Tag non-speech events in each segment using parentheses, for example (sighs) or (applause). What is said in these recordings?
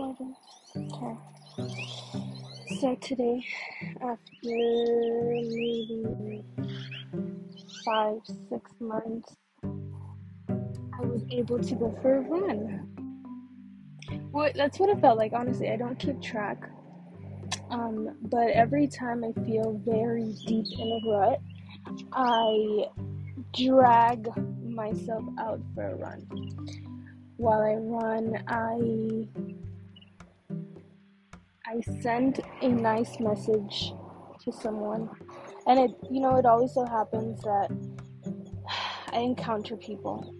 Okay. So today, after maybe five, six months, I was able to go for a run. Well, that's what it felt like. Honestly, I don't keep track. Um, but every time I feel very deep in a rut, I drag myself out for a run. While I run, I I send a nice message to someone. And it you know, it always so happens that I encounter people.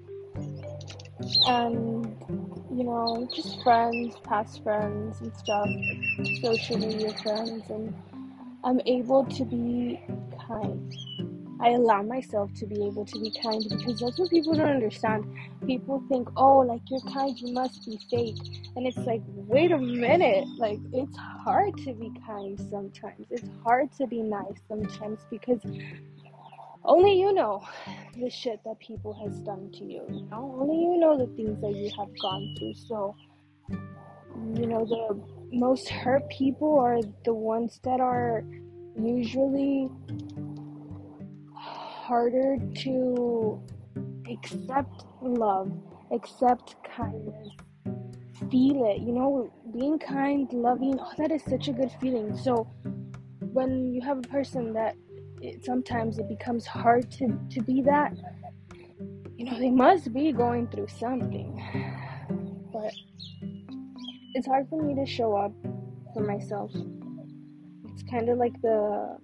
And you know, just friends, past friends and stuff, social media friends and I'm able to be kind. I allow myself to be able to be kind because that's what people don't understand. People think, oh, like you're kind, you must be fake. And it's like, wait a minute. Like, it's hard to be kind sometimes. It's hard to be nice sometimes because only you know the shit that people has done to you, you know? Only you know the things that you have gone through. So, you know, the most hurt people are the ones that are usually harder to accept love, accept kindness, feel it. You know, being kind, loving, oh, that is such a good feeling. So when you have a person that it, sometimes it becomes hard to, to be that, you know, they must be going through something. But it's hard for me to show up for myself. It's kind of like the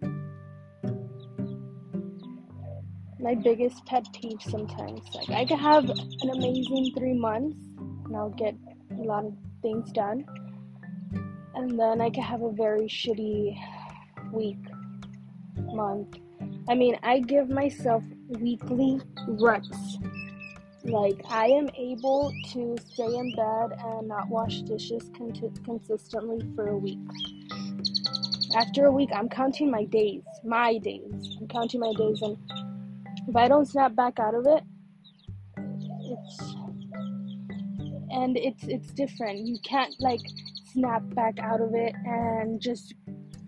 my biggest pet peeve sometimes. Like I could have an amazing three months and I'll get a lot of things done. And then I could have a very shitty week, month. I mean, I give myself weekly ruts. Like, I am able to stay in bed and not wash dishes con- consistently for a week. After a week, I'm counting my days, my days. I'm counting my days, and if I don't snap back out of it, it's and it's it's different. You can't like snap back out of it and just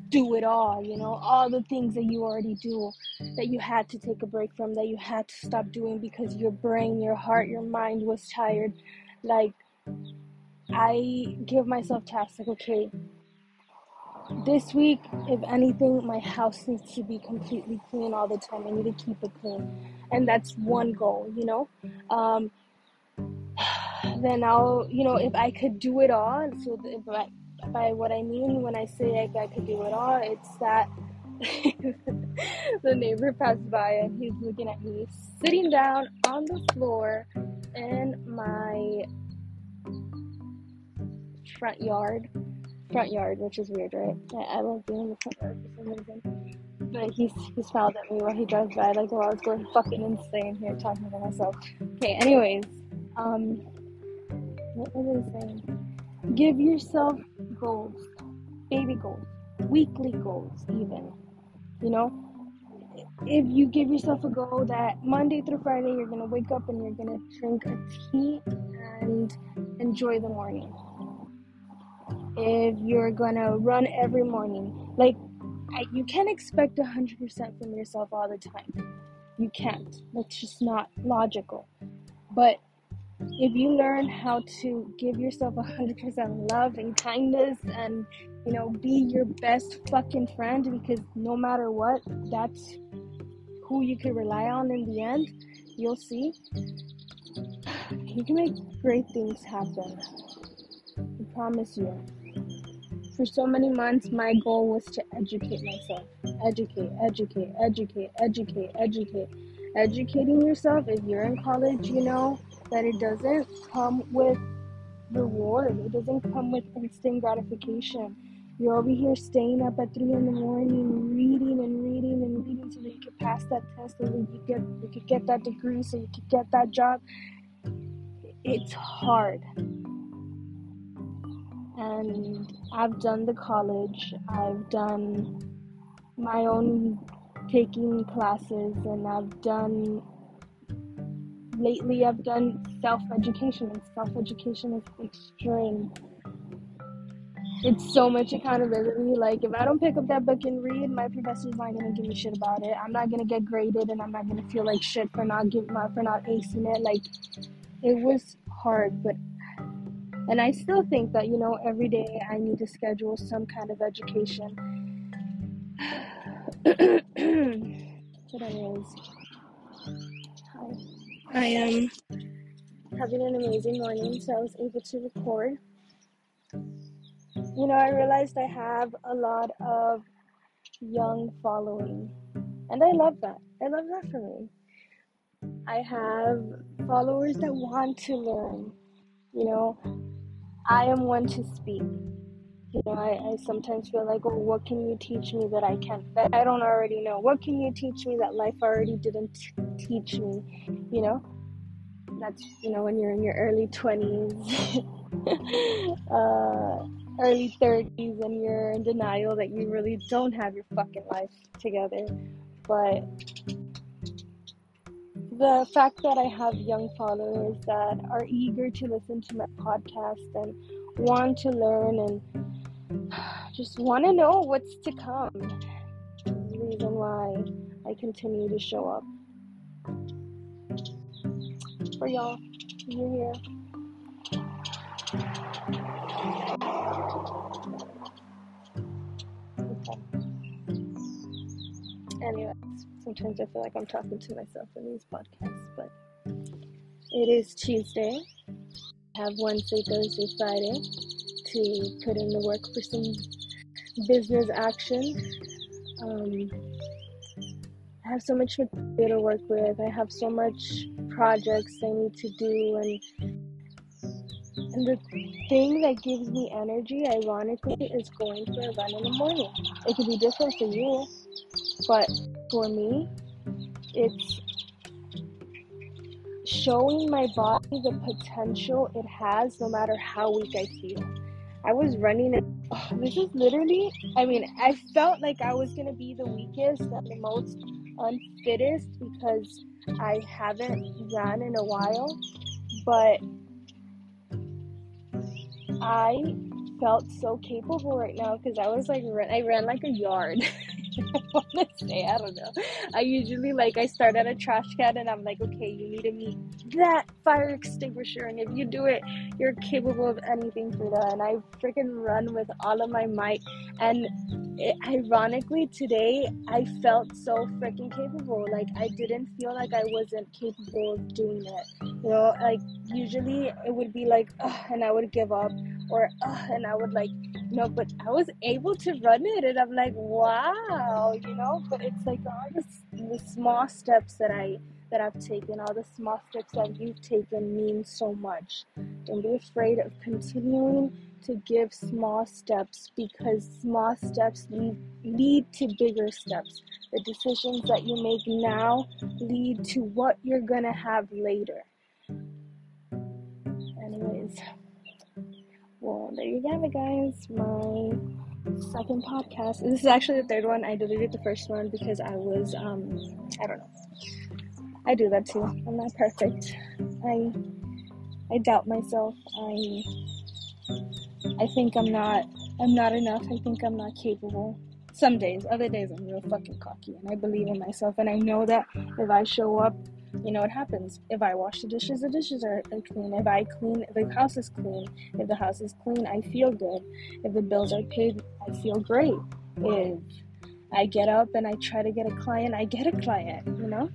do it all, you know, all the things that you already do that you had to take a break from, that you had to stop doing because your brain, your heart, your mind was tired. Like I give myself tasks like okay, this week, if anything, my house needs to be completely clean all the time. I need to keep it clean. And that's one goal, you know? Um, (sighs) then I'll, you know, if I could do it all, so if I, by what I mean when I say I, I could do it all, it's that (laughs) the neighbor passed by and he's looking at me sitting down on the floor in my front yard front yard, which is weird, right? I, I love being in the front yard for some reason. But he, he smiled at me while he drives by, like, oh, I was going fucking insane here talking to myself. Okay, anyways, um, what was I saying? Give yourself goals, baby goals, weekly goals, even. You know, if you give yourself a goal that Monday through Friday you're gonna wake up and you're gonna drink a tea and enjoy the morning if you're gonna run every morning. Like, I, you can't expect 100% from yourself all the time. You can't. That's just not logical. But if you learn how to give yourself 100% love and kindness and, you know, be your best fucking friend because no matter what, that's who you can rely on in the end, you'll see. You can make great things happen. I promise you for so many months, my goal was to educate myself. Educate, educate, educate, educate, educate. Educating yourself, if you're in college, you know that it doesn't come with reward, it doesn't come with instant gratification. You're over here staying up at three in the morning, reading and reading and reading so that you could pass that test, so that you get you could get that degree, so you could get that job. It's hard and I've done the college, I've done my own taking classes, and I've done lately I've done self education, and self education is extreme. it's so much accountability. Like if I don't pick up that book and read, my professor's not gonna give me shit about it. I'm not gonna get graded, and I'm not gonna feel like shit for not giving my for not acing it. Like it was hard, but and I still think that you know every day I need to schedule some kind of education. (sighs) but anyways, I am having an amazing morning, so I was able to record you know, I realized I have a lot of young following, and I love that. I love that for me. I have followers that want to learn. You know, I am one to speak. You know, I, I sometimes feel like, oh, what can you teach me that I can't, that I don't already know? What can you teach me that life already didn't t- teach me? You know, that's, you know, when you're in your early 20s. (laughs) uh, early 30s and you're in denial that you really don't have your fucking life together. But the fact that I have young followers that are eager to listen to my podcast and want to learn and just want to know what's to come is the reason why I continue to show up for y'all. You're here. Anyways, sometimes I feel like I'm talking to myself in these podcasts, but it is Tuesday. I have Wednesday, Thursday, Friday to put in the work for some business action. Um, I have so much material to work with. I have so much projects I need to do, and and the thing that gives me energy, ironically, is going for a run in the morning. It could be different for you, but for me, it's showing my body the potential it has no matter how weak I feel. I was running and oh, this is literally, I mean, I felt like I was going to be the weakest and the most unfittest because I haven't run in a while, but I felt so capable right now because I was like, I ran like a yard. (laughs) (laughs) I say, I don't know. I usually like I start at a trash can and I'm like, okay, you need to meet that fire extinguisher, and if you do it, you're capable of anything that. And I freaking run with all of my might. And it, ironically, today I felt so freaking capable. Like I didn't feel like I wasn't capable of doing it. You know, like usually it would be like, and I would give up, or and I would like no, but I was able to run it, and I'm like, wow, you know. But it's like all the, the small steps that I that I've taken, all the small steps that you've taken mean so much. Don't be afraid of continuing to give small steps because small steps lead, lead to bigger steps. The decisions that you make now lead to what you're gonna have later. Anyways. Well, there you have it, guys. My second podcast. This is actually the third one. I deleted the first one because I was, um, I don't know. I do that too. I'm not perfect. I, I doubt myself. I, I think I'm not. I'm not enough. I think I'm not capable. Some days, other days, I'm real fucking cocky, and I believe in myself, and I know that if I show up you know what happens. If I wash the dishes, the dishes are, are clean. If I clean, the house is clean. If the house is clean, I feel good. If the bills are paid, I feel great. If I get up and I try to get a client, I get a client, you know?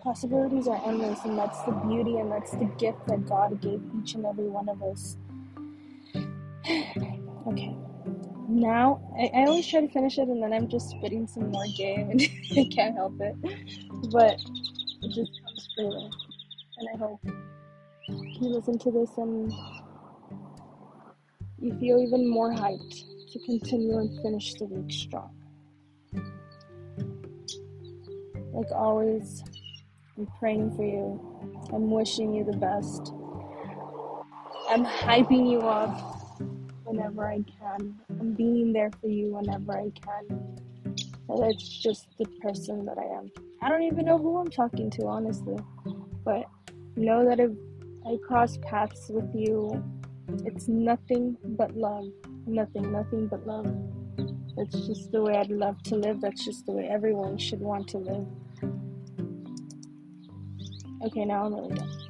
Possibilities are endless, and that's the beauty and that's the gift that God gave each and every one of us. (sighs) okay. Now, I, I always try to finish it and then I'm just spitting some more game (laughs) and I can't help it. But it just comes freely. And I hope you listen to this and you feel even more hyped to continue and finish the week strong. Like always, I'm praying for you. I'm wishing you the best. I'm hyping you up whenever I can. I'm being there for you whenever I can. And that's just the person that I am. I don't even know who I'm talking to, honestly. But know that if I cross paths with you, it's nothing but love. Nothing, nothing but love. That's just the way I'd love to live. That's just the way everyone should want to live. Okay, now I'm really done.